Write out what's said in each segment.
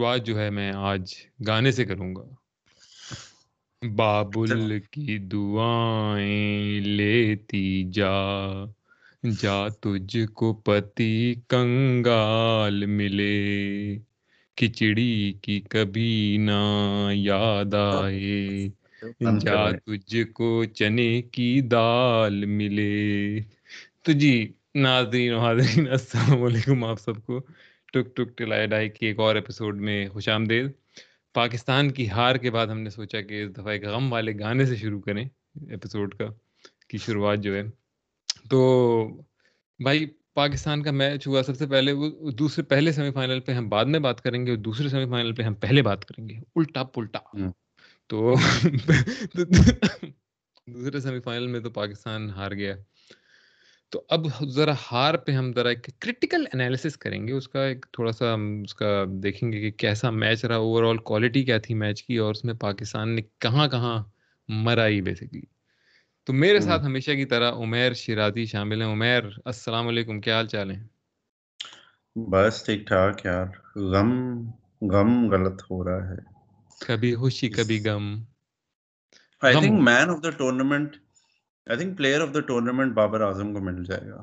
شروعات جو ہے میں آج گانے سے کروں گا۔ بابل کی دعائیں لیتی جا جا تجھ کو پتی کنگال ملے۔ کھچڑی کی کبھی نہ یاد آئے۔ جا تجھ کو چنے کی دال ملے۔ تو جی ناظرین و حاضرین السلام علیکم آپ سب کو۔ ٹک ٹک ٹلائے ڈائی کی ایک اور ایپیسوڈ میں خوش آمدید۔ پاکستان کی ہار کے بعد ہم نے سوچا کہ اس دفعہ ایک غم والے گانے سے شروع کریں ایپیسوڈ کا کی شروعات جو ہے۔ تو بھائی پاکستان کا میچ ہوا۔ سب سے پہلے وہ دوسرے پہلے سیمی فائنل پہ ہم بعد میں بات کریں گے اور دوسرے سیمی فائنل پہ ہم پہلے بات کریں گے۔ الٹا پلٹا۔ تو دوسرے سیمی فائنل میں تو پاکستان ہار گیا۔ تو اب ذرا ہار پہ ہم ذرا ایک کرٹیکل انالیسس کریں گے اس کا ایک تھوڑا سا اس کا دیکھیں گے کہ کیسا میچ رہا اوور آل کوالٹی کیا تھی میچ کی اور اس میں پاکستان نے کہاں کہاں مرائی بیسکلی تو میرے ساتھ ہمیشہ کی طرح عمیر شیرازی شامل ہیں۔ عمیر السلام علیکم کیا حال چال ہیں؟ بس ٹھیک ٹھاک یار۔ غم غم غلط ہو رہا ہے۔ کبھی خوشی کبھی غم۔ I think man of the tournament I think player of the tournament Babar Azam کو مل جائے گا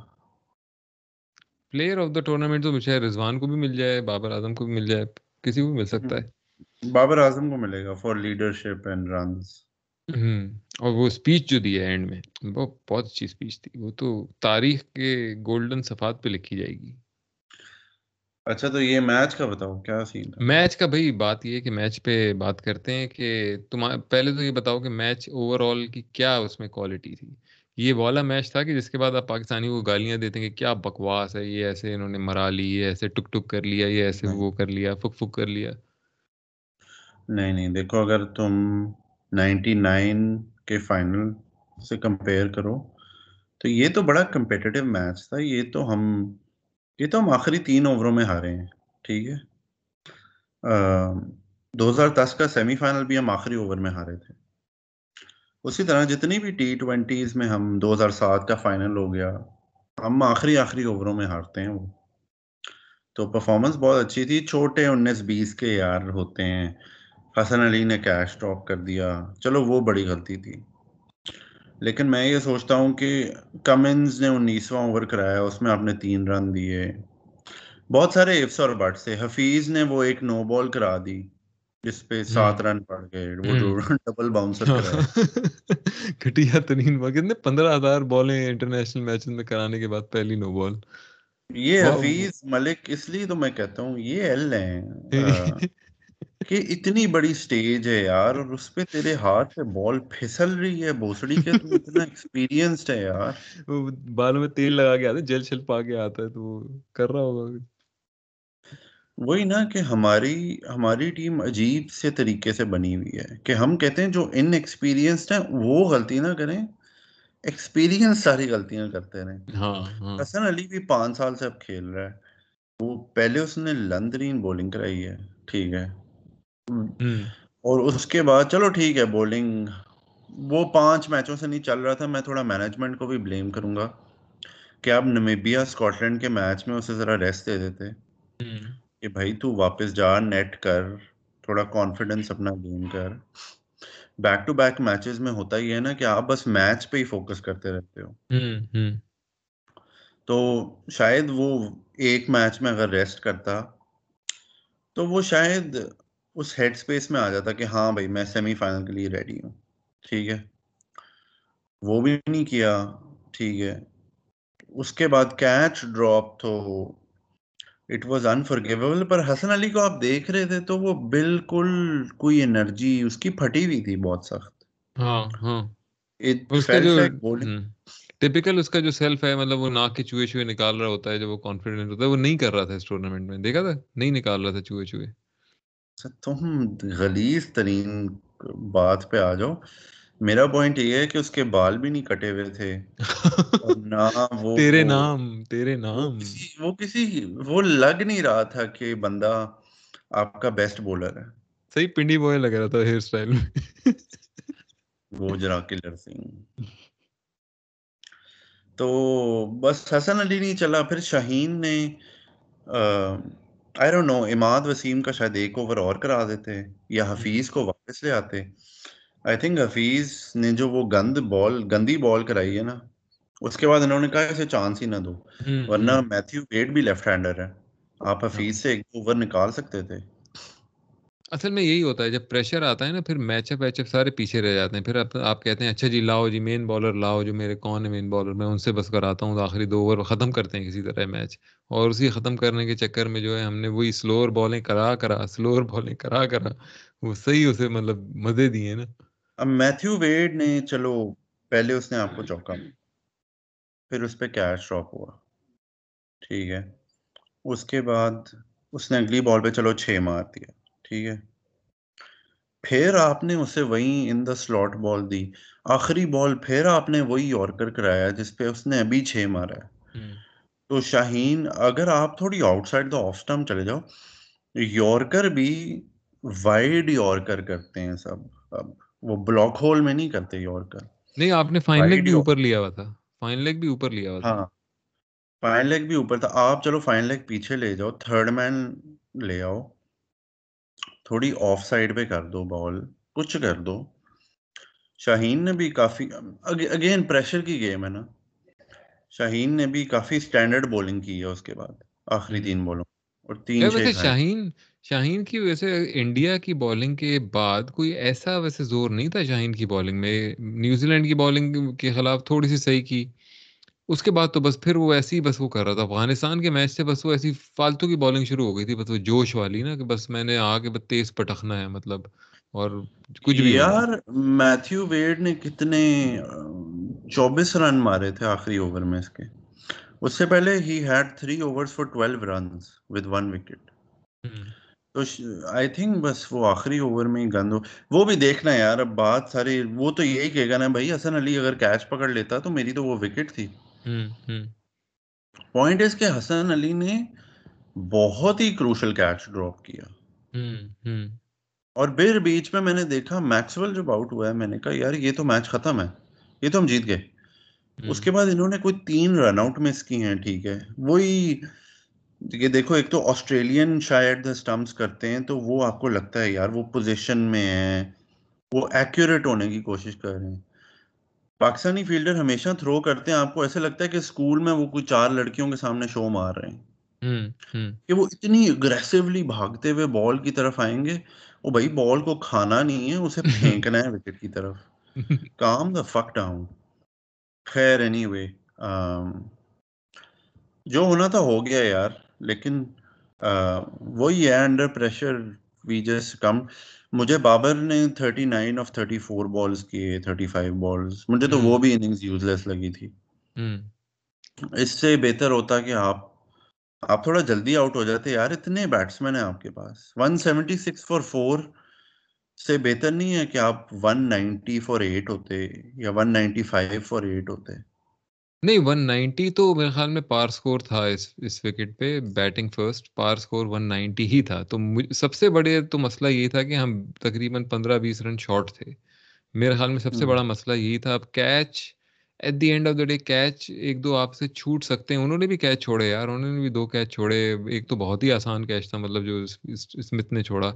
پلیئر آف دا ٹورنامنٹ تو مجھے رضوان کو بھی مل جائے بابر اعظم کو بھی مل جائے کسی کو بھی مل سکتا ہے بابر اعظم کو ملے گا فار لیڈرشپ اینڈ رنز اور وہ اسپیچ جو دی ہے اینڈ میں وہ بہت اچھی اسپیچ تھی وہ تو تاریخ کے گولڈن صفحات پہ لکھی جائے گی اچھا تو یہ میچ کا بتاؤ کیا سین میچ کا بھائی بات یہ کہ میچ پہ بات کرتے ہیں کہ تم پہلے تو یہ بتاؤ کہ میچ اوور آل کی کیا اس میں کوالٹی تھی۔ یہ والا میچ تھا کہ جس کے بعد آپ پاکستانی کو گالیاں دیتے ہیں کہ کیا بکواس ہے یہ ایسے انہوں نے مرا لی یہ ایسے ٹک ٹک کر لیا یہ ایسے وہ کر لیا فک فک کر لیا۔ نہیں نہیں دیکھو اگر تم نائنٹی نائن کے فائنل سے کمپیئر کرو تو یہ تو بڑا کمپیٹیٹو میچ تھا یہ تو ہم یہ تو ہم آخری تین اووروں میں ہارے ہیں، ٹھیک ہے۔ دو ہزار دس کا سیمی فائنل بھی ہم آخری اوور میں ہارے تھے۔ اسی طرح جتنی بھی ٹی ٹوینٹیز میں ہم دو ہزار سات کا فائنل ہو گیا، ہم آخری آخری اووروں میں ہارتے ہیں وہ۔ تو پرفارمنس بہت اچھی تھی۔ چھوٹے انیس بیس کے یار ہوتے ہیں۔ حسن علی نے کیش ڈراپ کر دیا۔ چلو وہ بڑی غلطی تھی۔ لیکن میں یہ سوچتا ہوں کہ کمنز نے انیسواں اوور کرایا اس میں آپ نے تین رن دیے۔ بہت سارے افس اور بٹ سے حفیظ نے وہ ایک نو بال کرا دی جس پہ سات رن پڑ گئے۔ وہ ڈبل باؤنسر گھٹیا ترین کتنے پندرہ ہزار بالیں انٹرنیشنل میچ میں کرانے کے بعد پہلی نو بال یہ حفیظ ملک اس لیے تو میں کہتا ہوں یہ ایل ہیں۔ کہ اتنی بڑی سٹیج ہے یار اور اس پہ تیرے ہاتھ سے بال پھسل رہی ہے بوسڑی کے تو اتنا ایکسپیرینسڈ ہے یار۔ وہ بالوں میں تیل لگا کے آتا ہے جل چھل پا کے آتا ہے تو کر رہا ہوگا۔ وہی نا کہ ہماری ہماری ٹیم عجیب سے طریقے سے بنی ہوئی ہے کہ ہم کہتے ہیں جو ان ایکسپیرینسڈ ہیں وہ غلطی نہ کریں۔ ایکسپیرینس ساری غلطیاں کرتے رہیں۔ ہاں ہاں۔ حسن علی بھی پانچ سال سے اب کھیل رہا ہے۔ وہ پہلے اس نے لندرین بولنگ کرائی ہے ٹھیک ہے۔ اور اس کے بعد چلو ٹھیک ہے بولنگ وہ پانچ میچوں سے نہیں چل رہا تھا میں تھوڑا مینجمنٹ کو بھی بلیم کروں گا کہ اب نمیبیا اسکاٹ کے میچ میں اسے ذرا ریسٹ دے دیتے۔ کہ بھائی تو واپس جا نیٹ کر تھوڑا کانفیڈنس اپنا گین کر۔ بیک ٹو بیک میچز میں ہوتا ہی ہے نا کہ آپ بس میچ پہ ہی فوکس کرتے رہتے ہو۔ تو شاید وہ ایک میچ میں اگر ریسٹ کرتا تو وہ شاید اس ہیڈ اسپیس میں آ جاتا کہ ہاں بھائی میں سیمی فائنل کے لیے ریڈی ہوں ٹھیک ہے؟ وہ بھی نہیں کیا ٹھیک ہے؟ اس کے بعد کیچ ڈراپ تو اٹ واز انفرگیویبل پر حسن علی کو آپ دیکھ رہے تھے تو وہ بالکل کوئی انرجی اس کی پھٹی ہوئی تھی بہت سخت۔ ہاں ہاں۔ ٹپیکل اس کا جو سیلف ہے مطلب وہ ناک کے چوہے چوہے نکال رہا ہوتا ہے جب وہ کانفیڈنٹ ہوتا ہے وہ نہیں کر رہا تھا اس ٹورنامنٹ میں۔ دیکھا تھا؟ نہیں نکال رہا تھا چوہے چوہے۔ تم غلیظ ترین بات پہ آ جاؤ۔ میرا پوائنٹ یہ ہے کہ اس کے بال بھی نہیں کٹے ہوئے تھے۔ نہ وہ تیرے نام تیرے نام۔ وہ کسی وہ لگ نہیں رہا تھا کہ بندہ آپ کا بیسٹ بولر ہے۔ صحیح پنڈی بوائے لگ رہا تھا ہیئر سٹائل میں۔ وہ جرا کلر سنگھ تو بس حسن علی نہیں چلا پھر شاہین نے آئی ڈونٹ نو اماد وسیم کا شاید ایک اوور اور کرا دیتے یا حفیظ کو واپس لے آتے۔ آئی تھنک حفیظ نے جو وہ گند بال گندی بال کرائی ہے نا اس کے بعد انہوں نے کہا اسے چانس ہی نہ دو۔ ورنہ میتھیو ویٹ بھی لیفٹ ہینڈر ہے۔ آپ حفیظ سے ایک اوور نکال سکتے تھے۔ اصل میں یہی ہوتا ہے، جب پریشر آتا ہے نا، پھر میچ اپ ویچ اپ سارے پیچھے رہ جاتے ہیں۔ پھر آپ کہتے ہیں اچھا جی لاؤ جی مین بالر لاؤ جو میرے کون ہے مین بالر میں ان سے بس کراتا ہوں، آخری دو اوور ختم کرتے ہیں کسی طرح میچ اور اسی ختم کرنے کے چکر میں جو ہے، ہم نے وہی سلور بالیں کرا کرا سلور بالیں کرا کرا، وہ صحیح اسے مطلب مزے دیے نا۔ اب میتھیو ویڈ نے، چلو، پہلے اس نے آپ کو چوکا۔ پھر اس پہ کیش ڈراپ ہوا۔ ٹھیک ہے۔ اس کے بعد، اس نے اگلی بال پہ، چلو، چھ مار دیا۔ ٹھیک ہے۔ پھر آپ نے اسے وہی ان دا سلاٹ بال دی۔ آخری بال پھر آپ نے وہی یورکر کرایا جس پہ اس نے ابھی چھ مارا ہے۔ تو شاہین اگر آپ تھوڑی outside the off stump چلے جاؤ یورکر بھی وائڈ یورکر کرتے ہیں سب۔ اب وہ بلاک ہول میں نہیں کرتے یورکر نہیں آپ نے فائن لیگ بھی اوپر لیا ہوا تھا۔ فائن لیگ بھی اوپر لیا ہوا تھا۔ ہاں۔ فائن لیگ بھی اوپر تھا۔ آپ چلو فائن لیگ پیچھے لے جاؤ۔ تھرڈ مین لے آؤ۔ تھوڑی آف سائڈ پہ کر دو بال کچھ کر دو۔ شاہین نے بھی کافی اگین پریشر کی گیم ہے نا۔ شاہین نے بھی کافی اسٹینڈرڈ بولنگ کی ہے اس کے بعد آخری تین بولوں اور تین ویسے شاہین شاہین کی ویسے انڈیا کی بالنگ کے بعد کوئی ایسا ویسے زور نہیں تھا شاہین کی بالنگ میں۔ نیوزی لینڈ کی بالنگ کے خلاف تھوڑی سی صحیح کی۔ اس کے بعد تو بس پھر وہ ایسی بس وہ کر رہا تھا افغانستان کے میچ سے بس وہ ایسی فالتو کی بالنگ شروع ہو گئی تھی بس وہ جوش والی نا کہ بس میں نے آ کے بس تیز پٹکنا ہے مطلب اور کچھ بھی یار میتھیو ویڈ نے کتنے چوبیس رن مارے تھے آخری اوور میں اس کے۔ اس سے پہلے ہی had three overs for twelve runs with one wicket تو آئی تھنک بس وہ آخری اوور میں ہی گند ہو۔ وہ بھی دیکھنا یار اب بات ساری وہ تو یہی کہے گا نا بھائی حسن علی اگر کیچ پکڑ لیتا تو میری تو وہ وکٹ تھی۔ پوائنٹ اس کے حسن علی نے بہت ہی کروشل کیچ ڈراپ کیا۔ اور پھر بیچ میں میں نے دیکھا میکسویل جب آؤٹ ہوا ہے میں نے کہا یار یہ تو میچ ختم ہے۔ یہ تو ہم جیت گئے۔ اس کے بعد انہوں نے کوئی تین رن آؤٹ مس کی ہیں ٹھیک ہے۔ وہی یہ دیکھو ایک تو آسٹریلین شاید اسٹمپس کرتے ہیں تو وہ آپ کو لگتا ہے یار وہ پوزیشن میں ہے وہ ایکوریٹ ہونے کی کوشش کر رہے ہیں۔ پاکستانی فیلڈر ہمیشہ تھرو کرتے ہیں آپ کو ایسا لگتا ہے کہ اسکول میں وہ کوئی چار لڑکیوں کے سامنے شو مار رہے ہیں۔ کہ وہ اتنی اگریسولی بھاگتے ہوئے بال کی طرف آئیں گے وہ بھائی بال کو کھانا نہیں ہے اسے پھینکنا ہے وکٹ کی طرف۔ کام دا فک ڈاؤن خیر اینی وے جو ہونا تھا ہو گیا یار لیکن وہی ہے under pressure we just come مجھے بابر نے thirty nine of thirty four balls کیے تھرٹی فائیو بالز مجھے تو وہ بھی اننگز یوز لیس لگی تھی۔ اس سے بہتر ہوتا کہ آپ آپ تھوڑا جلدی آؤٹ ہو جاتے۔ یار اتنے بیٹسمین ہیں آپ کے پاس۔ One seventy six for four سے بہتر نہیں ہے کہ آپ ون نائنٹی فور ایٹ ہوتے یا one ninety five for eight ہوتے۔ نہیں ون نائنٹی تو میرے خیال میں پار سکور تھا اس اس وکٹ پہ batting first par score one ninety ہی تھا۔ تو سب سے بڑے تو مسئلہ یہ تھا کہ ہم تقریباً پندرہ بیس رن شارٹ تھے۔ میرے خیال میں سب سے بڑا مسئلہ یہی تھا۔ اب catch at the end of the day catch ایک دو آپ سے چھوٹ سکتے ہیں۔ انہوں نے بھی کیچ چھوڑے یار۔ انہوں نے بھی دو کیچ چھوڑے۔ ایک تو بہت ہی آسان کیچ تھا مطلب جو اسمتھ نے چھوڑا۔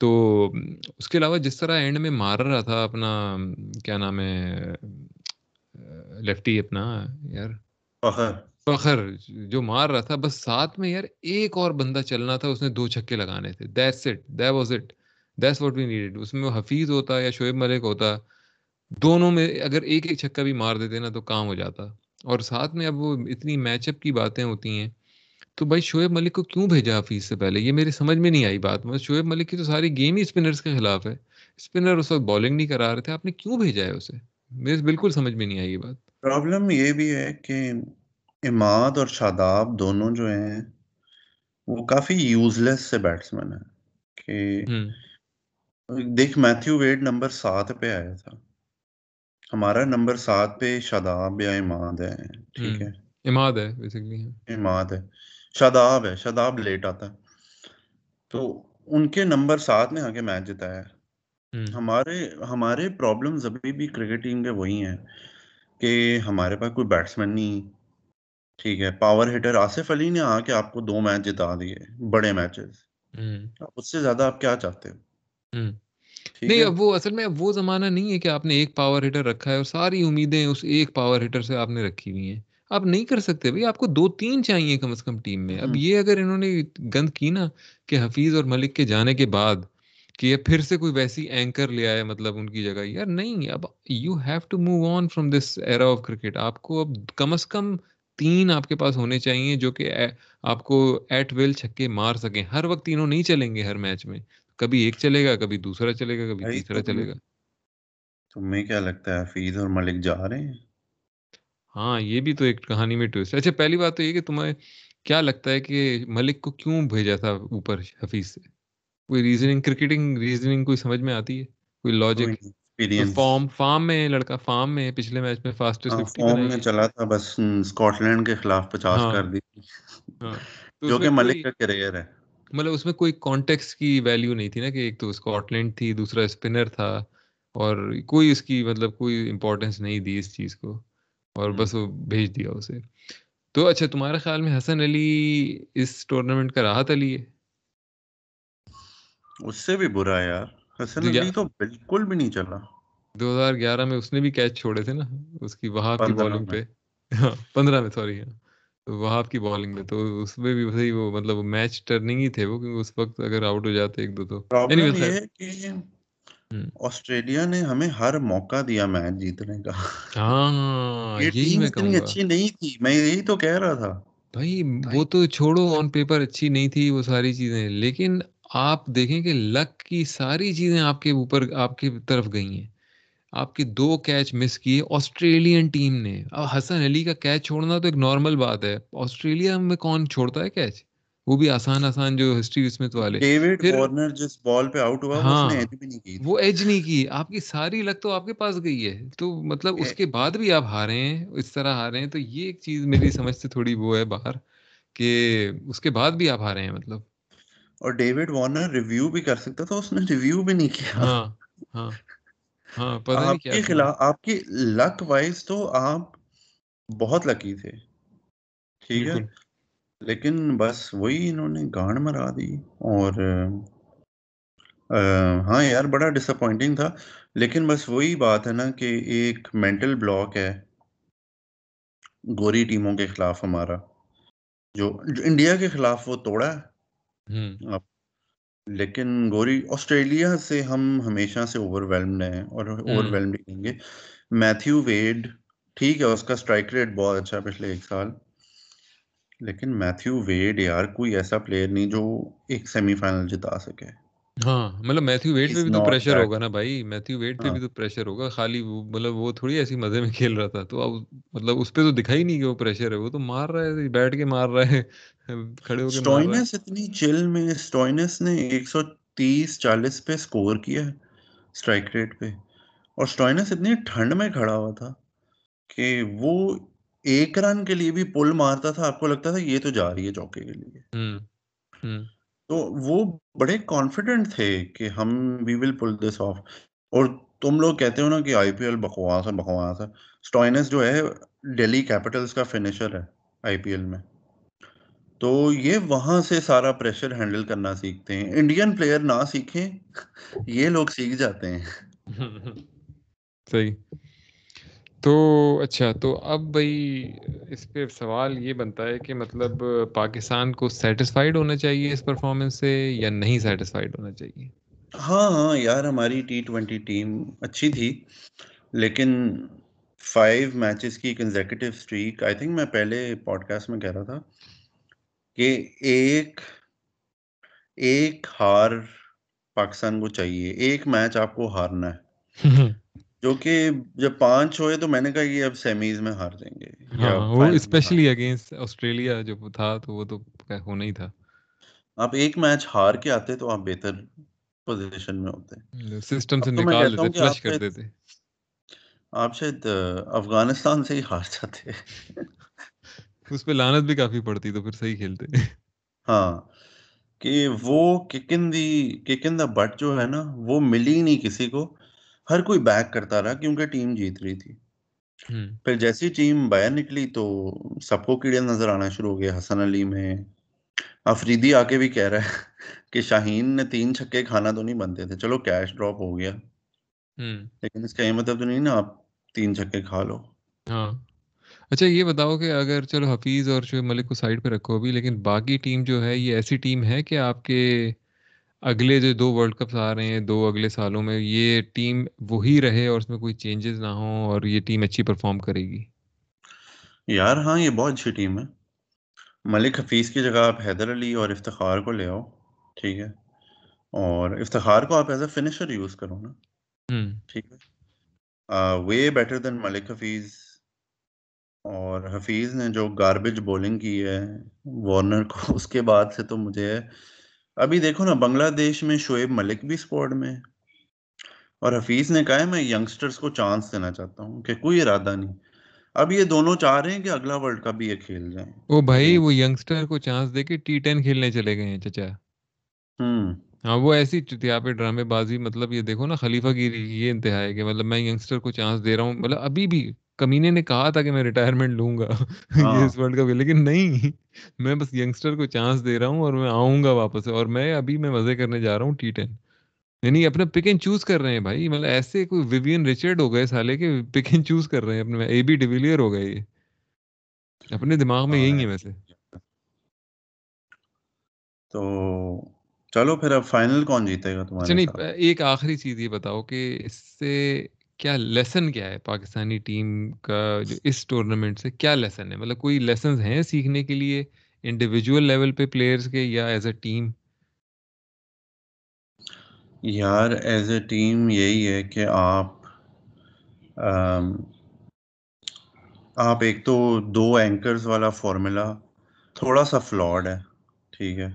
تو اس کے علاوہ جس طرح اینڈ میں مار رہا تھا اپنا کیا نام ہے لیفٹی اپنا یار۔ فخر۔ فخر جو مار رہا تھا بس ساتھ میں یار ایک اور بندہ چلنا تھا اس نے دو چھکے لگانے تھے۔ That's it that was it that's what we needed اس میں وہ حفیظ ہوتا یا شعیب ملک ہوتا دونوں میں اگر ایک ایک چھکا بھی مار دیتے نا تو کام ہو جاتا۔ اور ساتھ میں اب وہ اتنی میچ اپ کی باتیں ہوتی ہیں۔ تو بھائی شعیب ملک کو کیوں بھیجا حفیظ سے پہلے؟ یہ میری سمجھ میں نہیں آئی بات۔ مگر شعیب ملک کی تو ساری گیم ہی اسپنرس کے خلاف ہے۔ اسپنر اس وقت بالنگ نہیں کرا رہے تھے آپ نے کیوں بھیجا ہے اسے؟ میرے بالکل سمجھ میں نہیں آئی یہ بات۔ پرابلم یہ بھی ہے کہ اماد اور شاداب دونوں جو ہیں وہ کافی یوز لیس سے بیٹسمین ہیں۔ کہ دیکھ میتھیو ویڈ نمبر سات پہ آیا تھا۔ ہمارا نمبر سات پہ شاداب یا اماد ہے ٹھیک ہے؟ اماد ہے بیسیکلی اماد ہے۔ شاداب ہے شاداب لیٹ آتا۔ ہے تو ان کے نمبر سات میں آ کے میچ جتایا۔ ہمارے ہمارے پرابلمز ابھی بھی کرکٹ ٹیم کے وہی ہیں کہ ہمارے پاس کوئی بیٹسمین نہیں۔ ٹھیک ہے پاور ہٹر آصف علی نے آ کے آپ کو دو میچ جتا دیے بڑے میچز اس سے زیادہ آپ کیا چاہتے ہو؟ نہیں اب وہ اصل میں اب وہ زمانہ نہیں ہے کہ آپ نے ایک پاور ہیٹر رکھا ہے اور ساری امیدیں اس ایک پاور ہیٹر سے آپ نے رکھی ہوئی ہیں۔ آپ نہیں کر سکتے بھائی آپ کو دو تین چاہیے کم از کم ٹیم میں۔ اب یہ اگر انہوں نے گند کی نا کہ حفیظ اور ملک کے جانے کے بعد کہ یہ پھر سے کوئی ویسی اینکر لے آئے مطلب ان کی جگہ۔ یار نہیں اب you have to move on from this era of cricket آپ کو اب کم از کم تین آپ کے پاس ہونے چاہیے جو کہ آپ کو ایٹ ویل چھکے مار سکیں۔ ہر وقت تینوں نہیں چلیں گے ہر میچ میں۔ کبھی ایک چلے گا کبھی دوسرا چلے گا کبھی تیسرا چلے گا۔ تمہیں کیا لگتا ہے حفیظ اور ملک جا رہے ہیں؟ ہاں یہ بھی تو ایک کہانی میں ٹویسٹ اچھا پہلی بات تو یہ کہ تمہیں کیا لگتا ہے کہ ملک کو کیوں بھیجا تھا اوپر حفیظ سے؟ کوئی ریزننگ کرکٹنگ ریزننگ کوئی سمجھ میں آتی ہے؟ کوئی لاجک فارم فارم میں لڑکا فارم میں پچھلے میچ میں فاسٹسٹ ہاں، فارم میں چلا تھا بس اسکاٹ لینڈ کے خلاف پچاس ہاں، کر دی۔ ہاں، جو کہ ملک کا کریئر ہے۔ مطلب اس میں کوئی کانٹیکس کی ویلیو نہیں تھی نا کہ ایک تو اسکاٹ لینڈ تھی دوسرا اسپنر تھا اور کوئی اس کی مطلب کوئی امپورٹینس نہیں دی اس چیز کو اور بس وہ بھیج دیا اسے۔ تو اچھا تمہارے خیال میں حسن علی اس ٹورنامنٹ کا راحت علی ہے؟ اس سے بھی برا یار۔ حسن علی تو بالکل بھی نہیں چلا۔ دو ہزار گیارہ میں اس نے بھی کیچ چھوڑے تھے نا اس کی وہاں کی بالنگ پہ۔ ہاں پندرہ میں سوری ہاں۔ وہاں کی بالنگ میں تو اس میں بھی صحیح وہ مطلب میچ ٹرننگ ہی تھے وہ کیونکہ اس وقت اگر آؤٹ ہو جاتے ایک دو تو۔ آسٹریلیا نے ہمیں ہر موقع دیا میچ جیتنے کا۔ ہاں یہ ٹیم اتنی اچھی نہیں تھی۔ میں یہی تو کہہ رہا تھا۔ بھائی وہ تو چھوڑو آن پیپر اچھی نہیں تھی وہ ساری چیزیں۔ لیکن آپ دیکھیں کہ لک کی ساری چیزیں آپ کے اوپر آپ کی طرف گئی ہیں۔ آپ کے دو کیچ مس کیے آسٹریلین ٹیم نے۔ اب حسن علی کا کیچ چھوڑنا تو ایک نارمل بات ہے۔ آسٹریلیا میں کون چھوڑتا ہے کیچ وہ بھی آسان آسان جو ہسٹری اسمتھ والے۔ ڈیوڈ وارنر جس بال پہ آؤٹ ہوا ہاں اس نے ایج بھی نہیں کی وہ ایج نہیں کی۔ آپ کی ساری لک تو آپ کے پاس گئی ہے۔ تو مطلب اس کے بعد بھی آپ ہارے ہیں اس طرح ہارے ہیں تو یہ ایک چیز میری سمجھ سے تھوڑی وہ ہے باہر کہ اس کے بعد بھی آپ ہارے ہیں مطلب۔ اور ڈیوڈ وارنر ریویو بھی کر سکتا تھا اس نے ریویو بھی نہیں کیا۔ ہاں ہاں ہاں آپ کے خلاف آپ کی لک وائز تو آپ بہت لکی تھے۔ ٹھیک ہے؟ لیکن بس وہی انہوں نے گانڈ مرا دی اور ہاں یار بڑا ڈس اپوائنٹنگ تھا۔ لیکن بس وہی بات ہے نا کہ ایک مینٹل بلاک ہے گوری ٹیموں کے خلاف ہمارا۔ جو انڈیا کے خلاف وہ توڑا ہے۔ لیکن گوری آسٹریلیا سے ہم ہمیشہ سے اوور ویلمڈ ہیں اور اوور ویلمڈ کہیں گے۔ میتھیو ویڈ ٹھیک ہے اس کا اسٹرائک ریٹ بہت اچھا ہے پچھلے ایک سال۔ لیکن میتھیو ویڈ یار کوئی ایسا پلیئر نہیں جو ایک سیمی فائنل جتا سکے۔ ہاں مطلب میتھیو ویٹ پہ بھی تو پریشر ہوگا نا بھائی۔ میتھیو ویٹ پہ بھی تو پریشر ہوگا۔ خالی مطلب وہ تھوڑی ایسی مزے میں کھیل رہا تھا۔ تو اب مطلب اس پہ تو دکھائی نہیں کہ وہ پریشر ہے۔ وہ تو مار رہا ہے بیٹھ کے مار رہا ہے۔ کھڑے ہو کے ہے۔ اتنی چل میں سٹوئنس نے ایک سو تیس چالیس پہ سکور کیا اسٹرائک ریٹ پہ۔ اور سٹوئنس اتنی ٹھنڈ میں کھڑا ہوا تھا کہ وہ ایک رن کے لیے بھی پل مارتا تھا۔ آپ کو لگتا تھا یہ تو جا رہی ہے چوکے کے لیے۔ تو وہ بڑے کانفیڈنٹ تھے کہ ہم وی ول پل دس آف اور تم لوگ کہتے ہو نا کہ آئی پی ایل بکواس ہے بکواس ہے۔ اسٹوائنس جو ہے ڈیلی کیپٹلس کا فنیشر ہے آئی پی ایل میں۔ تو یہ وہاں سے سارا پریشر ہینڈل کرنا سیکھتے ہیں۔ انڈین پلیئر نہ سیکھیں، یہ لوگ سیکھ جاتے ہیں۔ صحیح۔ تو اچھا تو اب بھائی اس پہ سوال یہ بنتا ہے کہ مطلب پاکستان کو سیٹسفائیڈ ہونا چاہیے اس پرفارمنس سے یا نہیں سیٹسفائیڈ ہونا چاہیے؟ ہاں ہاں یار ہماری ٹی ٹوینٹی ٹیم اچھی تھی لیکن فائیو میچز کی کنزیکٹو اسٹریک آئی تھنک میں پہلے پوڈ کاسٹ میں کہہ رہا تھا کہ ایک ایک ہار پاکستان کو چاہیے ایک میچ آپ کو ہارنا ہے۔ جو کہ جب پانچ ہوئے تو میں نے کہا یہ اب سیمیز میں ہار جائیں گے۔ ہاں وہ اسپیشلی اگینسٹ آسٹریلیا جو تھا تو وہ تو ہونا ہی تھا۔ آپ ایک میچ ہار کے آتے تو آپ بہتر پوزیشن میں ہوتے۔ سسٹم سے نکال دیتے فلش کر دیتے۔ آپ شاید افغانستان سے ہی ہار جاتے۔ اس پہ لانت بھی کافی پڑتی تو پھر صحیح کھیلتے۔ ہاں کہ وہ ککن دی ککن دا بٹ جو ہے نا وہ ملی نہیں کسی کو۔ ہر کوئی بیک کرتا رہا کیونکہ ٹیم جیت رہی تھی۔ پھر جیسی ٹیم باہر نکلی تو سب کو کیڑے نظر آنا شروع ہو گئے۔ حسن علی میں افریدی آ کے بھی کہہ رہا ہے کہ شاہین نے تین چھکے کھانا تو نہیں بنتے تھے۔ چلو کیش ڈراپ ہو گیا۔ لیکن اس کا یہ مطلب تو نہیں نا آپ تین چھکے کھا لو۔ ہاں۔ اچھا یہ بتاؤ کہ اگر چلو حفیظ اور شعیب ملک کو سائڈ پہ رکھو ابھی لیکن باقی ٹیم جو ہے یہ ایسی ٹیم ہے کہ آپ کے اگلے جو دو ورلڈ کپس آ رہے ہیں دو اگلے سالوں میں یہ ٹیم وہی رہے اور اس میں کوئی چینجز نہ ہوں اور یہ ٹیم اچھی پرفارم کرے گی۔ یار ہاں یہ بہت اچھی ٹیم ہے۔ ملک حفیظ کی جگہ آپ حیدر علی اور افتخار کو لے آؤ ٹھیک ہے۔ اور افتخار کو آپ ایز اے فنشر یوز کرو نا۔ ٹھیک ہے۔ Way better than Malik Hafeez. اور حفیظ نے جو گاربیج بولنگ کی ہے وارنر کو اس کے بعد سے تو مجھے ابھی دیکھو نا بنگلہ دیش میں شعیب ملک بھی اسکواڈ میں اور حفیظ نے کہا ہے میں ینگسٹرز کو چانس دینا چاہتا ہوں کہ کوئی ارادہ نہیں۔ اب یہ دونوں چاہ رہے ہیں کہ اگلا ورلڈ کپ بھی یہ کھیل جائیں۔ وہ بھائی وہ ینگسٹر کو چانس دے کے ٹی ٹین کھیلنے چلے گئے ہیں چچا۔ ہوں۔ ہاں وہ ایسی چتیا پہ ڈرامے بازی مطلب یہ دیکھو نا خلیفہ کی یہ انتہا ہے کہ مطلب میں ینگسٹر کو چانس دے رہا ہوں۔ مطلب ابھی بھی کمینے نے کہا تھا کہ میں ریٹائرمنٹ لوں گا یہ اس ورلڈ کپ لیکن نہیں میں بس ینگسٹر کو چانس دے رہا ہوں اور میں آؤں گا واپس اور میں ابھی میں مزے کرنے جا رہا ہوں ٹی ٹین یعنی اپنا پک اینڈ چوز کر رہے ہیں بھائی مطلب ایسے کوئی ویوین ریچرڈ ہو گئے سالے کے پک اینڈ چوز کر رہے ہیں اپنے۔ اے بی ڈیویلیئر ہو گئے یہ۔ اپنے دماغ میں یہی ہے۔ ویسے۔ تو چلو پھر اب فائنل کون جیتے گا تمہارے نہیں ایک آخری چیز یہ بتاؤ کہ اس سے کیا لیسن کیا ہے پاکستانی ٹیم کا جو اس ٹورنامنٹ سے کیا لیسن ہے؟ مطلب کوئی لیسنز ہیں سیکھنے کے لیے انڈیویجول لیول پہ پلیئرز کے یا ایز اے ٹیم یار ایز اے ٹیم یہی ہے کہ آپ آپ ایک تو دو اینکرز والا فارمولا تھوڑا سا فلاڈ ہے ٹھیک ہے۔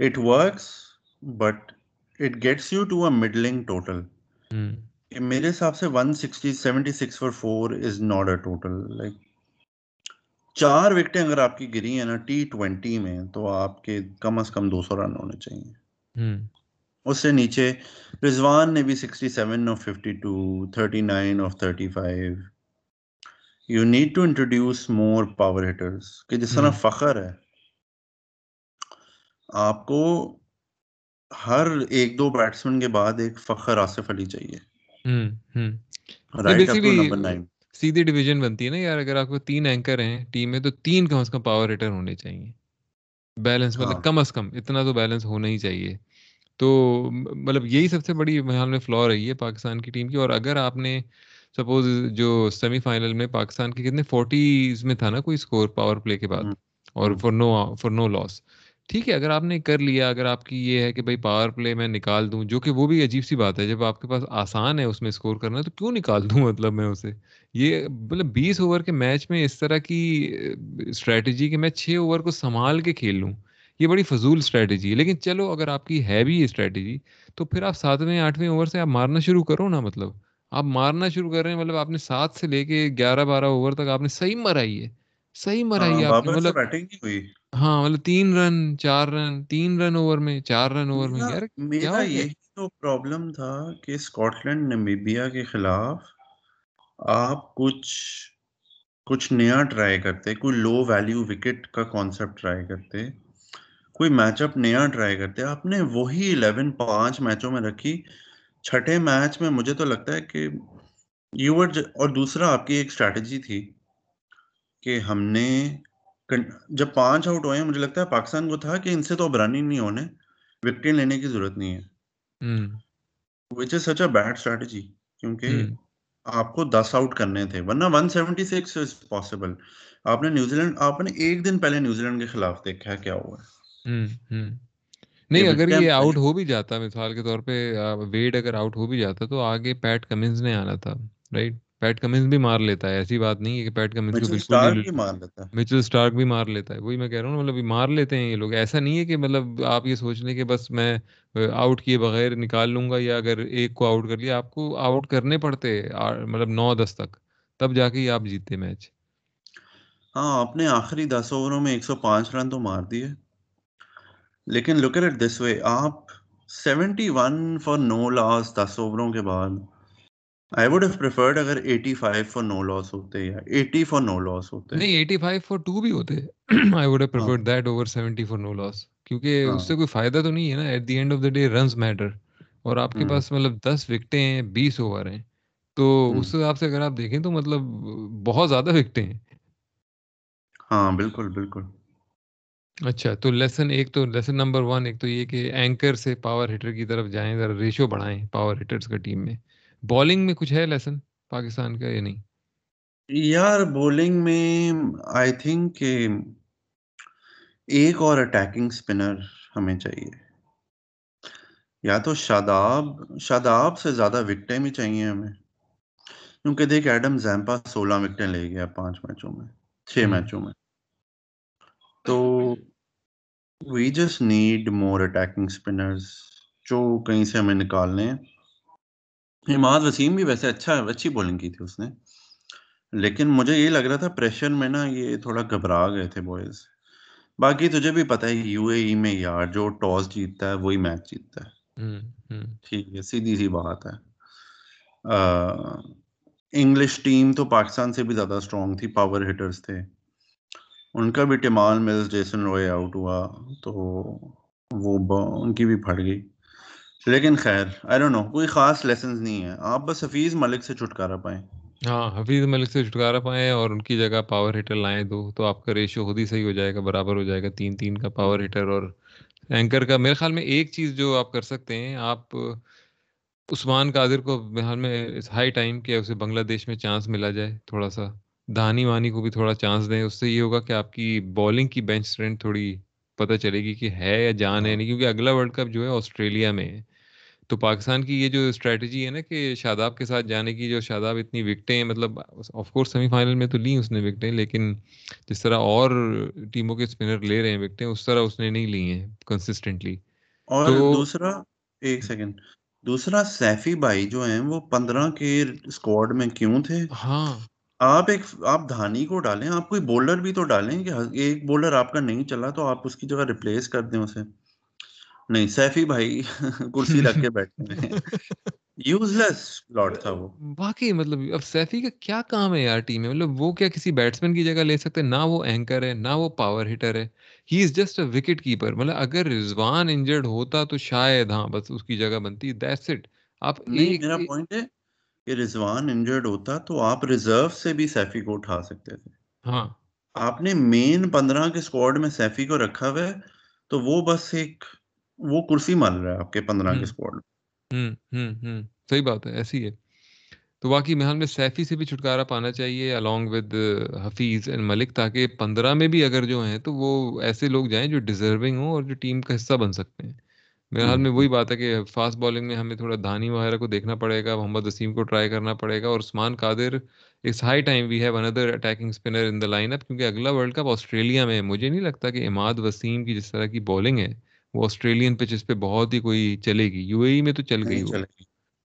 It works but it gets you to a middling total میرے حساب سے one sixty seventy six for four is not a total like چار وکٹیں اگر آپ کی گری ہیں نا ٹی ٹوینٹی میں تو آپ کے کم از کم دو سو رن ہونے چاہیے۔ اس سے نیچے رضوان نے بھی sixty seven off fifty two thirty nine off thirty five you need to introduce more power hitters کہ جس طرح فخر ہے۔ آپ کو ہر ایک دو بیٹسمین کے بعد ایک فخر آصف علی چاہیے۔ سیدھی ڈویژن بنتی ہے نا یار اگر آپ کو تین اینکر ہیں ٹیم میں تو تین کم از کم پاور ہٹر ہونے چاہیے۔ بیلنس مطلب کم از کم اتنا تو بیلنس ہونا ہی چاہیے۔ تو مطلب یہی سب سے بڑی محال میں فلور رہی ہے پاکستان کی ٹیم کی۔ اور اگر آپ نے سپوز جو سیمی فائنل میں پاکستان کے کتنے فورٹیز میں تھا نا کوئی اسکور پاور پلے کے بعد اور فور نو فور نو لاس ٹھیک ہے اگر آپ نے کر لیا اگر آپ کی یہ ہے کہ بھائی پاور پلے میں نکال دوں جو کہ وہ بھی عجیب سی بات ہے جب آپ کے پاس آسان ہے اس میں اسکور کرنا تو کیوں نکال دوں؟ مطلب میں اسے یہ مطلب بیس اوور کے میچ میں اس طرح کی اسٹریٹجی کہ میں چھ اوور کو سنبھال کے کھیل لوں یہ بڑی فضول اسٹریٹجی ہے۔ لیکن چلو اگر آپ کی ہے بھی یہ اسٹریٹجی تو پھر آپ ساتویں آٹھویں اوور سے آپ مارنا شروع کرو نا مطلب آپ مارنا شروع کر رہے ہیں مطلب آپ نے سات سے لے کے گیارہ بارہ اوور تک آپ نے صحیح مرائی ہے صحیح مرائی ہے آپ کی مطلب ہاں مطلب تین رن چار رن تین رن اوور میں چار رن اوور میں یار میرا یہی تو پرابلم تھا کہ اسکاٹ لینڈ نمیبیا کے خلاف آپ کچھ کچھ نیا ٹرائی کرتے کوئی لو ویلیو وکٹ کا کانسیپٹ ٹرائی کرتے کوئی میچ اپ نیا ٹرائی کرتے آپ نے وہی الیون پانچ میچوں میں رکھی۔ چھٹے میچ میں مجھے تو لگتا ہے کہ یو اور دوسرا آپ کی ایک اسٹریٹجی تھی کہ ہم نے جب پانچ آؤٹ ہوئے ہیں مجھے لگتا ہے پاکستان کو تھا کہ ان سے تو اب رن ہی نہیں ہونے وکٹیں لینے کی ضرورت نہیں ہے۔ وچ از سچ اے بیڈ اسٹریٹجی کیونکہ آپ کو دس آؤٹ کرنے تھے ورنہ one seventy six is possible آپ نے نیوزی لینڈ آپ نے ایک دن پہلے نیوزی لینڈ کے خلاف دیکھا ہے کیا ہوا ہے؟ نہیں اگر یہ آؤٹ ہو بھی جاتا مثال کے طور پہ ویڈ اگر آؤٹ ہو بھی جاتا تو آگے پیٹ کمنز نے آنا تھا رائٹ پیٹ کمنز بھی مار لیتا ہے ایسی بات نہیں ہے کہ پیٹ کمنز کو بالکل مچل اسٹارک بھی مار لیتا ہے۔ وہی میں کہہ رہا ہوں مطلب مار لیتے ہیں یہ لوگ۔ ایسا نہیں ہے کہ مطلب آپ یہ سوچ لیں کہ بس میں آؤٹ کیے بغیر نکال لوں گا یا اگر ایک کو آؤٹ کر لیا آپ کو آؤٹ کرنے پڑتے مطلب نو دس تک تب جا کے آپ جیتے میچ۔ ہاں آپ نے آخری دس اووروں میں ایک سو پانچ رن تو مار دیے۔ لیکن لک ایٹ دس وے آپ seventy one for no loss دس اووروں کے بعد آئی ووڈ ہیو پریفرڈ اگر 85 فار نو لاس ہوتے یا 80 فار نو لاس ہوتے نہیں 85 فار 2 بھی ہوتے I would have preferred that over 70 for no loss کیونکہ اس سے کوئی فائدہ تو نہیں ہے نا at the end of the day runs matter اور آپ کے پاس مطلب 10 وکٹیں ہیں 20 اوور ہیں تو اس حساب سے اگر آپ دیکھیں تو مطلب بہت زیادہ وکٹیں ہیں. ہاں بالکل بالکل۔ اچھا تو لیسن ایک تو لیسن نمبر ون ایک تو یہ کہ اینکر سے پاور ہیٹر کی طرف جائیں ذرا ریشو بڑھائیں پاور ہیٹرز کا ٹیم میں۔ بالنگ میں کچھ ہے لیسن پاکستان کا یا نہیں؟ یار بولنگ میں آئی تھنک کہ ایک اور اٹیکنگ سپنر ہمیں چاہیے۔ یا تو شاداب شاداب سے زیادہ وکٹیں بھی چاہیے ہمیں۔ کیونکہ دیکھ ایڈم زیمپا سولہ وکٹیں لے گیا پانچ میچوں میں چھ میچوں میں۔ تو we just need more attacking spinners جو کہیں سے ہمیں نکالنے ہیں۔ اماد وسیم بھی ویسے اچھا اچھی بولنگ کی تھی اس نے۔ لیکن مجھے یہ لگ رہا تھا پریشر میں نا یہ تھوڑا گھبرا گئے تھے بوائز باقی تجھے بھی پتا ہے یو اے ای میں یار جو ٹاس جیتتا ہے وہی میچ جیتتا ہے۔ ٹھیک ہے سیدھی سی بات ہے۔ انگلش ٹیم تو پاکستان سے بھی زیادہ اسٹرانگ تھی پاور ہٹرز تھے۔ ان کا بھی Tymal Mills Jason Roy out ہوا تو وہ ان کی بھی پھٹ گئی۔ لیکن خیر آئی ڈونٹ نو کوئی خاص لیسنز نہیں ہے آپ بس حفیظ ملک سے چھٹکارا پائیں۔ ہاں حفیظ ملک سے چھٹکارا پائیں اور ان کی جگہ پاور ہیٹر لائیں دو تو آپ کا ریشو خود ہی صحیح ہو جائے گا، برابر ہو جائے گا۔ تین تین کا پاور ہیٹر اور اینکر کا۔ میرے خیال میں ایک چیز جو آپ کر سکتے ہیں، آپ عثمان قادر کو حال میں ہائی ٹائم کیا اسے بنگلہ دیش میں چانس ملا جائے، تھوڑا سا۔ دھانی وانی کو بھی تھوڑا چانس دیں۔ اس سے یہ ہوگا کہ آپ کی بالنگ کی بینچ اسٹرینتھ تھوڑی پتہ چلے گی کہ ہے یا جان ہے نہیں، کیونکہ اگلا ورلڈ کپ جو ہے آسٹریلیا میں ہے۔ تو پاکستان کی یہ جو اسٹریٹجی ہے نا کہ شاداب کے ساتھ جانے کی جو شاداب اتنی وکٹیں مطلب آف کورس سیمی فائنل میں تو لی اس نے وکٹیں لیکن جس طرح اور ٹیموں کے اسپنر لے رہے ہیں وکٹیں اس طرح اس نے نہیں لی ہیں کنسسٹنٹلی اور دوسرا ایک سیکنڈ دوسرا سیفی بھائی جو ہیں وہ پندرہ کے اسکواڈ میں کیوں تھے؟ ہاں۔ آپ ایک آپ دھانی کو ڈالیں آپ کوئی بولر بھی تو ڈالیں کہ ایک بولر آپ کا نہیں چلا تو آپ اس کی جگہ ریپلیس کر دیں اسے۔ نہیں سیفی بھائی کرسی رکھ کے بیٹھے ہیں۔ یوز لیس لاٹ تھا وہ۔ مطلب اب سیفی کا کیا کام ہے یار ٹیم میں؟ مطلب وہ کیا کسی بیٹسمین کی جگہ لے سکتے؟ نہ وہ اینکر ہے نہ وہ پاور ہٹر ہے۔ He is just a wicketkeeper مطلب اگر رضوان انجرڈ ہوتا تو شاید ہاں بس اس کی جگہ بنتی۔ دیٹس اٹ آپ میرا پوائنٹ ہے کہ رضوان انجرڈ ہوتا تو آپ ریزرو سے بھی سیفی کو اٹھا سکتے تھے۔ ہاں۔ آپ نے مین پندرہ کے اسکواڈ میں سیفی کو رکھا ہوا ہے تو وہ بس ایک وہ کرسی مال رہا ہے آپ کے پندرہ کے اسکواڈ میں۔ صحیح بات ہے ایسی ہے۔ تو واقعی محل میں سیفی سے بھی چھٹکارا پانا چاہیے along with Hafeez and Malik تاکہ پندرہ میں بھی اگر جو ہیں تو وہ ایسے لوگ جائیں جو ڈیزرونگ ہوں اور جو ٹیم کا حصہ بن سکتے ہیں۔ میرے حال میں وہی بات ہے کہ فاسٹ بالنگ میں ہمیں تھوڑا دھانی وغیرہ کو دیکھنا پڑے گا محمد وسیم کو ٹرائی کرنا پڑے گا اور عثمان قادر اس high time we have another attacking spinner in the line up کیونکہ اگلا ورلڈ کپ آسٹریلیا میں مجھے نہیں لگتا کہ اماد وسیم کی جس طرح کی بالنگ ہے وہ آسٹریلین پچز پہ بہت ہی کوئی چلے گی۔ یو اے ای میں تو چل گئی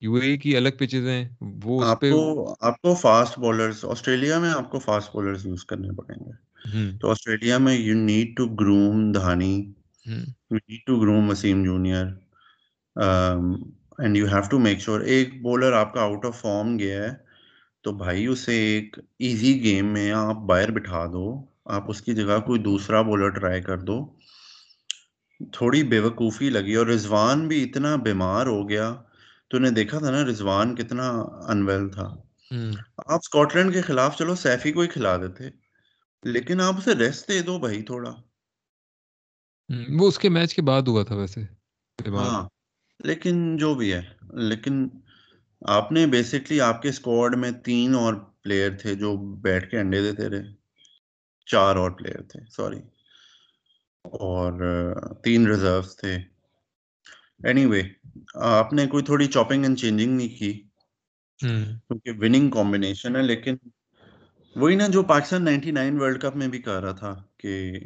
یو اے ای کی الگ پچز ہیں۔ وہ آپ کو آپ کو فاسٹ بالرز آسٹریلیا میں آپ کو فاسٹ بالرز یوز کرنے پڑیں گے۔ تو آسٹریلیا میں you need to groom Dahani. You need to groom Wasim junior and you have to make sure ایک بولر آپ کا آؤٹ آف فارم گیا ہے تو بھائی اسے ایک ایزی گیم میں آپ باہر بٹھا دو۔ آپ اس کی جگہ کوئی دوسرا بولر ٹرائی کر دو۔ تھوڑی بے وقوفی لگی اور رضوان بھی اتنا بیمار ہو گیا۔ تو نے دیکھا تھا نا رضوان کتنا انویل تھا۔ آپ اسکاٹ لینڈ کے خلاف چلو سیفی کو ہی کھلا دیتے لیکن آپ اسے ریسٹ دے دو بھائی تھوڑا۔ وہ اس کے میچ کے بعد ہوا تھا ویسے ہاں لیکن جو بھی ہے لیکن آپ نے بیسکلی آپ کے اسکواڈ میں تین اور پلیئر تھے جو بیٹھ کے انڈے دیتے رہے چار اور پلیئر تھے سوری اور تین ریزروس تھے۔ اینی وے آپ نے کوئی تھوڑی چاپنگ اینڈ چینجنگ نہیں کی کیونکہ وننگ کمبینیشن ہے لیکن وہی نا جو Pakistan ninety nine World Cup میں بھی کہہ رہا تھا کہ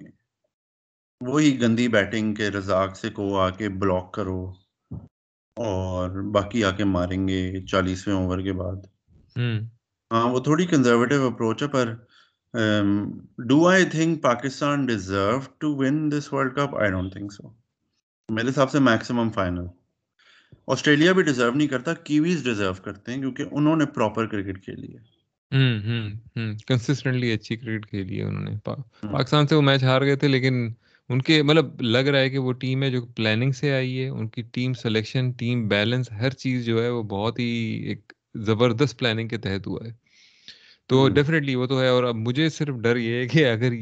وہی گندی بیٹنگ کے رزاق سے کو آ کے بلاک کرو اور باقی آ کے ماریں گے چالیسویں اوور کے بعد۔ ہاں وہ تھوڑی کنزرویٹو اپروچ ہے پر do I think Pakistan deserve to win this World Cup I don't think so میرے حساب سے میکسیمم فائنل آسٹریلیا بھی ڈیزرو نہیں کرتا کیویز ڈیزرو کرتے ہیں کیونکہ انہوں نے پراپر کرکٹ کھیلی ہے۔ کنسسٹنٹلی اچھی کرکٹ کھیلی ہے انہوں نے۔ پاکستان سے وہ میچ ہار گئے تھے لیکن ان کے مطلب لگ رہا ہے کہ وہ ٹیم ہے جو پلاننگ سے آئی ہے ان کی ٹیم سلیکشن ٹیم بیلنس ہر چیز جو ہے وہ بہت ہی ایک زبردست پلاننگ کے تحت ہوا ہے۔ تو ڈیفینیٹلی وہ تو ہے اور اب مجھے صرف ڈر یہ ہے کہ اگر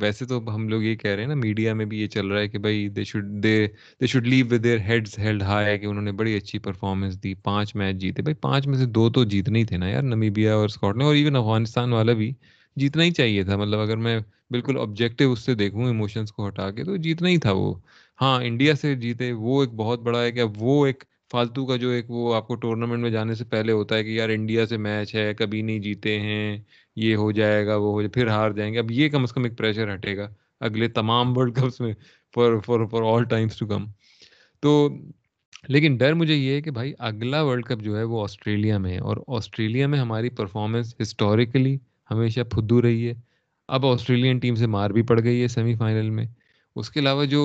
ویسے تو ہم لوگ یہ کہہ رہے ہیں نا میڈیا میں بھی یہ چل رہا ہے کہ بھائی they should they they should leave with their heads held high کہ انہوں نے بڑی اچھی پرفارمنس دی پانچ میچ جیتے۔ بھائی پانچ میں سے دو تو جیتنے ہی تھے نا یار نمیبیا اور اسکاٹ نے اور ایون افغانستان والا بھی جیتنا ہی چاہیے تھا۔ مطلب اگر میں بالکل آبجیکٹیو اس سے دیکھوں ایموشنس کو ہٹا کے تو جیتنا ہی تھا وہ۔ ہاں انڈیا سے جیتے وہ ایک بہت بڑا ہے کہ اب وہ ایک فالتو کا جو ایک وہ آپ کو ٹورنامنٹ میں جانے سے پہلے ہوتا ہے کہ یار انڈیا سے میچ ہے کبھی نہیں جیتے ہیں یہ ہو جائے گا وہ ہو جائے پھر ہار جائیں گے اب یہ کم از کم ایک پریشر ہٹے گا اگلے تمام ورلڈ کپس میں for for for all times to come تو لیکن ڈر مجھے یہ ہے کہ بھائی اگلا ورلڈ کپ جو ہے وہ آسٹریلیا میں ہے اور آسٹریلیا میں ہماری پرفارمنس ہسٹوریکلی ہمیشہ پھدو رہی ہے اب آسٹریلین ٹیم سے مار بھی پڑ گئی ہے سیمی فائنل میں اس کے علاوہ جو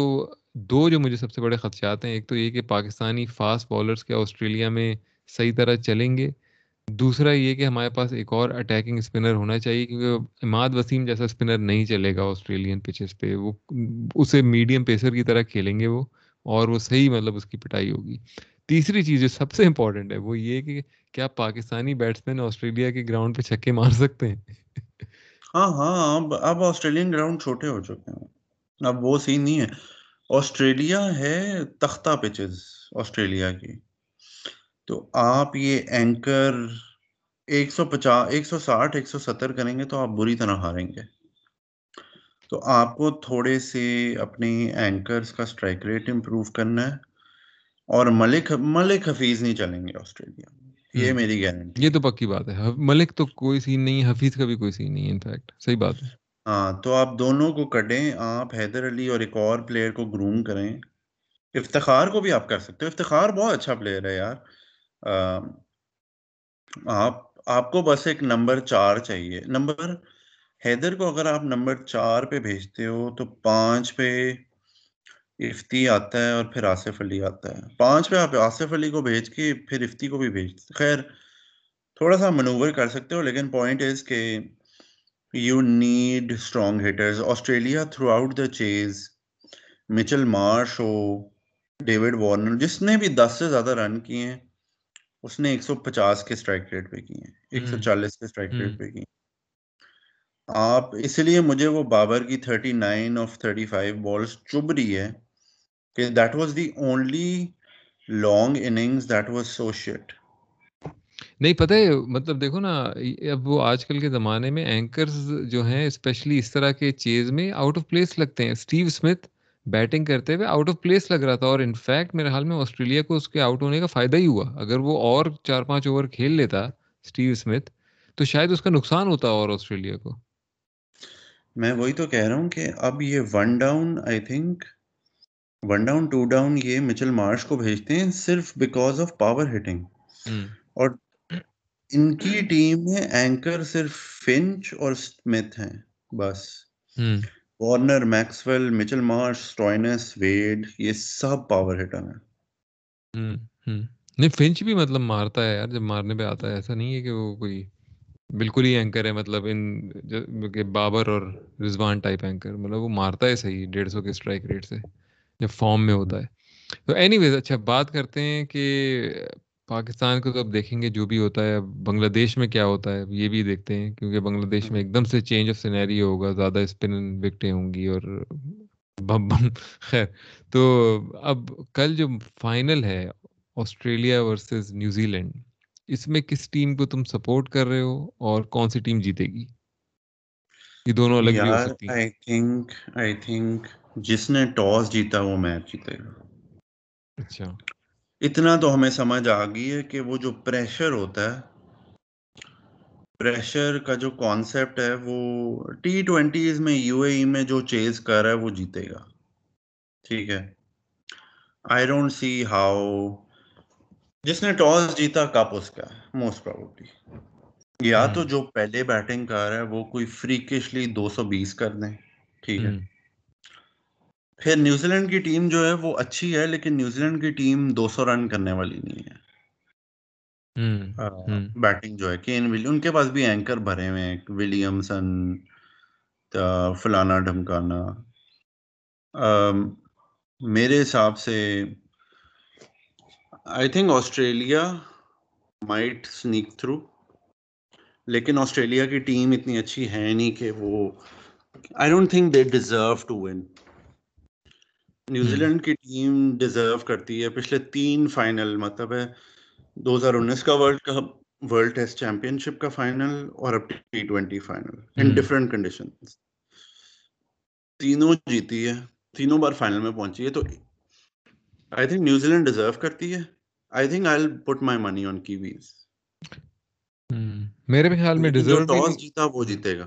دو جو مجھے سب سے بڑے خدشات ہیں، ایک تو یہ کہ پاکستانی فاسٹ بالرس کیا آسٹریلیا میں صحیح طرح چلیں گے۔ دوسرا یہ کہ ہمارے پاس ایک اور اٹیکنگ اسپنر ہونا چاہیے، کیونکہ اماد وسیم جیسا اسپنر نہیں چلے گا آسٹریلین پچز پہ۔ وہ اسے میڈیم پیسر کی طرح کھیلیں گے وہ، اور وہ صحیح مطلب اس کی پٹائی ہوگی۔ تیسری چیز جو سب سے امپورٹنٹ ہے، وہ یہ کہ کیا پاکستانی بیٹسمین آسٹریلیا کے گراؤنڈ پہ چھکے مار سکتے ہیں؟ ہاں ہاں اب اب آسٹریلین گراؤنڈ چھوٹے ہو چکے ہیں۔ اب وہ سین نہیں ہے۔ آسٹریلیا ہے تختہ پچز آسٹریلیا کی۔ تو آپ یہ اینکر ایک سو پچاس ایک سو ساٹھ ایک سو ستر کریں گے تو آپ بری طرح ہاریں گے۔ تو آپ کو تھوڑے سے اپنی اینکرز کا اسٹرائک ریٹ امپروو کرنا ہے اور ملک ملک حفیظ نہیں چلیں گے آسٹریلیا۔ یہ میری گارنٹی یہ تو پکی بات ہے۔ ملک تو کوئی سین نہیں حفیظ کا بھی کوئی سین نہیں انفیکٹ صحیح بات ہے۔ ہاں تو آپ دونوں کو کڈیں، آپ حیدر علی اور ایک اور پلیئر کو گروم کریں۔ افتخار کو بھی آپ کر سکتے ہو۔ افتخار بہت اچھا پلیئر ہے یار۔ آپ آپ کو بس ایک نمبر چار چاہیے۔ نمبر، حیدر کو اگر آپ نمبر چار پہ بھیجتے ہو تو پانچ پہ افتی آتا ہے اور پھر آصف علی آتا ہے۔ پانچ پہ آپ آصف علی کو بھیج کے پھر افتی کو بھی بھیجتے خیر، تھوڑا سا منوور کر سکتے ہو، لیکن پوائنٹ از کہ you need strong hitters Australia throughout the چیز مچل مارش ہو ڈیوڈ وارنر جس نے بھی دس سے زیادہ رن کیے ہیں اس نے ایک سو پچاس کے اسٹرائک ریٹ پہ کیے ہیں ایک سو چالیس کے اسٹرائک ریٹ پہ کیے آپ اس لیے مجھے وہ بابر کی thirty nine off thirty five balls چب رہی ہے کہ that was the only long innings that was so shit نہیں پتہ ہے مطلب دیکھو نا اب وہ آج کل کے زمانے میں اینکرز جو ہیں اسپیشلی اس طرح کے چیز میں آؤٹ آف پلیس لگتے ہیں۔ اسٹیو اسمتھ بیٹنگ کرتے ہوئے آؤٹ آف پلیس لگ رہا تھا اور انفیکٹ میرے حال میں آسٹریلیا کو اس کے آؤٹ ہونے کا فائدہ ہی ہوا۔ اگر وہ اور چار پانچ اوور کھیل لیتا اسٹیو اسمتھ تو شاید اس کا نقصان ہوتا اور آسٹریلیا کو۔ میں وہی تو کہہ رہا ہوں کہ اب یہ one down I think one down two down یہ مچل مارش کو بھیجتے ہیں صرف بیکاز آف پاور ہٹنگ اور ان کی ٹیم میں اینکر صرف فنچ اور اسمتھ ہیں بس۔ Warner Maxwell Mitchell Marsh Stoinis Wade یہ سب پاور ہٹر ہیں۔ نہیں فنچ بھی مطلب مارتا ہے یار جب مارنے پہ آتا ہے ایسا نہیں ہے کہ وہ کوئی بالکل ہی اینکر ہے مطلب ان بابر اور رضوان ٹائپ اینکر مطلب وہ مارتا ہے صحیح ڈیڑھ سو کے اسٹرائک ریٹ سے جب فارم میں ہوتا ہے۔ تو اینی ویز اچھا بات کرتے ہیں کہ پاکستان کو تو اب دیکھیں گے جو بھی ہوتا ہے بنگلہ دیش میں کیا ہوتا ہے یہ بھی دیکھتے ہیں کیونکہ بنگلہ دیش میں ایک دم سے چینج آف سینیری ہوگا زیادہ اسپن وکٹیں ہوں گی اور بم بم خیر۔ تو اب کل جو فائنل ہے آسٹریلیا ورسز نیوزی لینڈ اس میں کس ٹیم کو تم سپورٹ کر رہے ہو اور کون سی ٹیم جیتے گی؟ یہ دونوں الگ بھی ہو سکتی ہیں۔ آئی تھنک آئی تھنک جس نے ٹاس جیتا وہ میچ جیتے گا۔ اچھا۔ اتنا تو ہمیں سمجھ آ گئی ہے کہ وہ جو پریشر ہوتا ہے پریشر کا جو کانسیپٹ ہے وہ ٹی ٹوینٹیز میں یو اے ای میں جو چیز کر رہا ہے وہ جیتے گا۔ ٹھیک ہے۔ آئی ڈونٹ سی ہاؤ جس نے ٹاس جیتا کپ اس کا موسٹ پروبلی یا تو جو پہلے بیٹنگ کر رہا ہے وہ کوئی فریکشلی دو سو بیس کر دیں۔ ٹھیک ہے۔ پھر نیوزی لینڈ کی ٹیم جو ہے وہ اچھی ہے لیکن نیوزی لینڈ کی ٹیم دو سو رن کرنے والی نہیں ہے۔ بیٹنگ جو ہے کین ولی ان کے پاس بھی اینکر بھرے ہوئے ہیں ولیمسن فلانا ڈھمکانا۔ میرے حساب سے I think Australia might sneak through لیکن آسٹریلیا کی ٹیم اتنی اچھی ہے نہیں کہ وہ I don't think they deserve to win New Zealand کی ٹیم ڈیزرو کرتی ہے پچھلے تین فائنل مطلب ہے دو ہزار انیس کا World Cup World Test championship کا فائنل اور اب T twenty final in different condition تینوں جیتی ہے تینوں بار فائنل میں پہنچی ہے تو I think New Zealand deserve کرتی ہے۔ I think I put my money on Kiwis میرے خیال میں ڈیزرو ٹاس جیتا وہ جیتے گا۔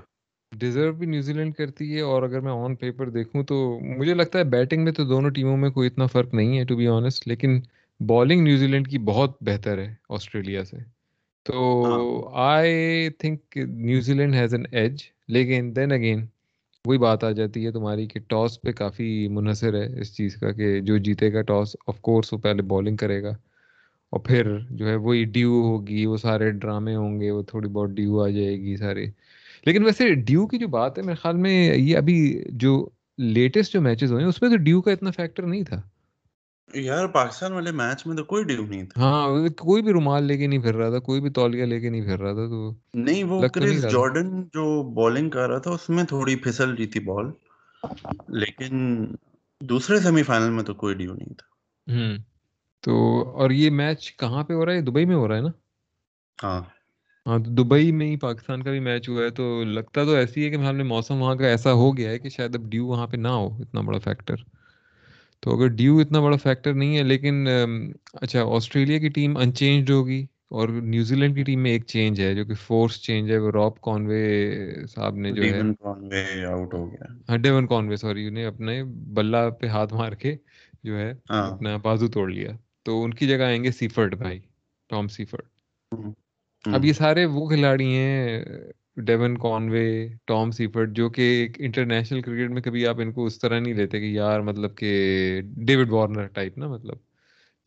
ڈیزرو بھی نیوزی لینڈ کرتی ہے اور اگر میں آن پیپر دیکھوں تو مجھے لگتا ہے بیٹنگ میں تو دونوں ٹیموں میں کوئی اتنا فرق نہیں ہے ٹو بی آنےسٹ لیکن بالنگ نیوزی لینڈ کی بہت بہتر ہے آسٹریلیا سے۔ تو I think New Zealand has an edge لیکن دین اگین وہی بات آ جاتی ہے تمہاری کہ ٹاس پہ کافی منحصر ہے اس چیز کا کہ جو جیتے گا ٹاس آف کورس وہ پہلے بالنگ کرے گا۔ اور پھر جو ہے وہی ڈیو ہوگی وہ سارے ڈرامے ہوں گے وہ تھوڑی بہت ڈیو آ جائے گی سارے۔ لیکن ویسے ڈیو کی جو بات ہے میرے خیال میں یہ ابھی جو لیٹسٹ جو میچز ہوئے ہیں اس میں تو ڈیو کا اتنا فیکٹر نہیں تھا۔ یار پاکستان والے میچ میں تو کوئی ڈیو نہیں تھا۔ ہاں کوئی بھی رومال لے کے نہیں پھر رہا تھا کوئی بھی تولیہ لے کے نہیں پھر رہا تھا تو نہیں وہ کرس جارڈن جو بالنگ کر رہا تھا اس میں تھوڑی پھسل رہی تھی بال لیکن دوسرے سیمی فائنل میں تو کوئی ڈیو نہیں تھا۔ ہوں۔ تو اور یہ میچ کہاں پہ ہو رہا ہے؟ دبئی میں ہو رہا ہے نا؟ ہاں۔ ہاں تو دبئی میں ہی پاکستان کا بھی میچ ہوا ہے تو لگتا تو ایسی ہے کہ ہم نے موسم وہاں کا ایسا ہو گیا ہے کہ شاید اب ڈیو وہاں پہ نہ ہو اتنا بڑا فیکٹر تو اگر ڈیو اتنا بڑا فیکٹر نہیں ہے لیکن اچھا آسٹریلیا کی ٹیم ان چینجڈ ہوگی اور نیوزی لینڈ کی ٹیم میں ایک چینج ہے جو کہ فورس چینج ہے وہ راپ کانوے صاحب نے جو ہے۔ آؤٹ ہو گیا۔ ہاں ڈیون کانوے سوری انہیں اپنے بلہ پہ ہاتھ مار کے جو ہے ہاں۔ اپنا بازو توڑ لیا۔ تو ان کی جگہ آئیں گے سیفرڈ بھائی ٹام سیفرڈ۔ اب یہ سارے وہ کھلاڑی ہیں ڈیون کانوے ٹام سیفرڈ جو کہ ایک انٹرنیشنل کرکٹ میں کبھی آپ ان کو اس طرح نہیں لیتے کہ یار مطلب کہ ڈیوڈ وارنر ٹائپ نا مطلب۔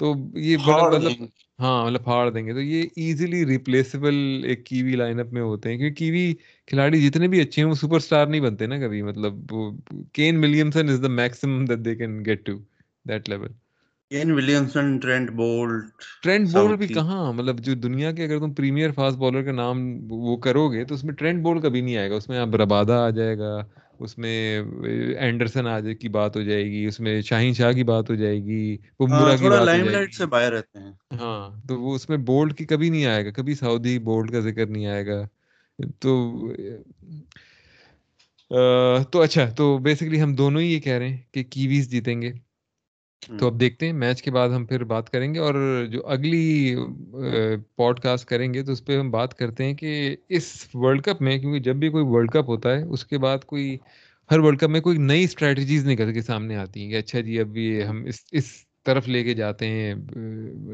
تو یہ بڑا مطلب ہاں مطلب پھاڑ دیں گے۔ تو یہ ایزیلی ریپلیسیبل ایک کیوی لائن اپ میں ہوتے ہیں۔ کیونکہ کیوی کھلاڑی جتنے بھی اچھے ہیں وہ سپر اسٹار نہیں بنتے نا کبھی۔ مطلب Kane Williamson is the maximum that they can get to that level Trent Boult Trent Boult بھی کہاں? مطلب جو دنیا کے اگر تم پریمیئر فاسٹ بالر کا نام وہ کرو گے تو اس میں ٹرینٹ بولٹ کبھی نہیں آئے گا۔ اس میں ربادہ آ جائے گا اس میں اینڈرسن آ کی بات ہو جائے گی اس میں شاہین شاہ کی بات ہو جائے گی بمبرا کی بات جائے گی۔ سے باہر رہتے ہیں۔ ہاں تو وہ اس میں بولٹ کی کبھی نہیں آئے گا کبھی سعودی بولٹ کا ذکر نہیں آئے گا۔ تو تو اچھا تو بیسکلی ہم دونوں ہی یہ کہہ رہے ہیں کہ کیویز جیتیں گے۔ تو اب دیکھتے ہیں میچ کے بعد ہم پھر بات کریں گے اور جو اگلی پوڈ کاسٹ کریں گے تو اس پہ ہم بات کرتے ہیں کہ اس ورلڈ کپ میں کیونکہ جب بھی کوئی ورلڈ کپ ہوتا ہے اس کے بعد کوئی ہر ورلڈ کپ میں کوئی نئی اسٹریٹجیز نکل کے سامنے آتی ہیں کہ اچھا جی اب یہ ہم اس اس طرف لے کے جاتے ہیں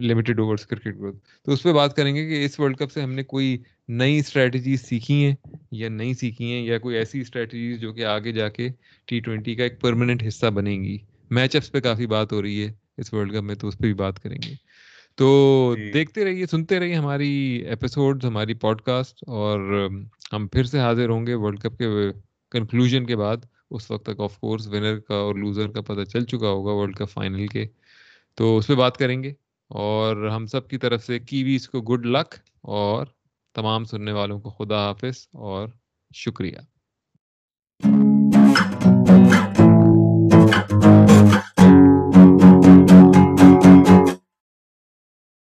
لمیٹیڈ اوورس کرکٹ کو تو اس پہ بات کریں گے کہ اس ورلڈ کپ سے ہم نے کوئی نئی اسٹریٹجیز سیکھی ہیں یا نہیں سیکھی ہیں یا کوئی ایسی اسٹریٹجیز جو کہ آگے جا کے ٹی ٹوینٹی کا ایک پرماننٹ حصہ بنیں گی۔ میچ اپس پہ کافی بات ہو رہی ہے اس ورلڈ کپ میں تو اس پہ بھی بات کریں گے۔ تو جی۔ دیکھتے رہیے سنتے رہیے ہماری ایپیسوڈ ہماری پوڈ کاسٹ اور ہم پھر سے حاضر ہوں گے ورلڈ کپ کے کنکلوژن کے بعد۔ اس وقت تک آف کورس ونر کا اور لوزر کا پتہ چل چکا ہوگا ورلڈ کپ فائنل کے۔ تو اس پہ بات کریں گے۔ اور ہم سب کی طرف سے کیویز کو گڈ لک اور تمام سننے والوں کو خدا حافظ اور شکریہ۔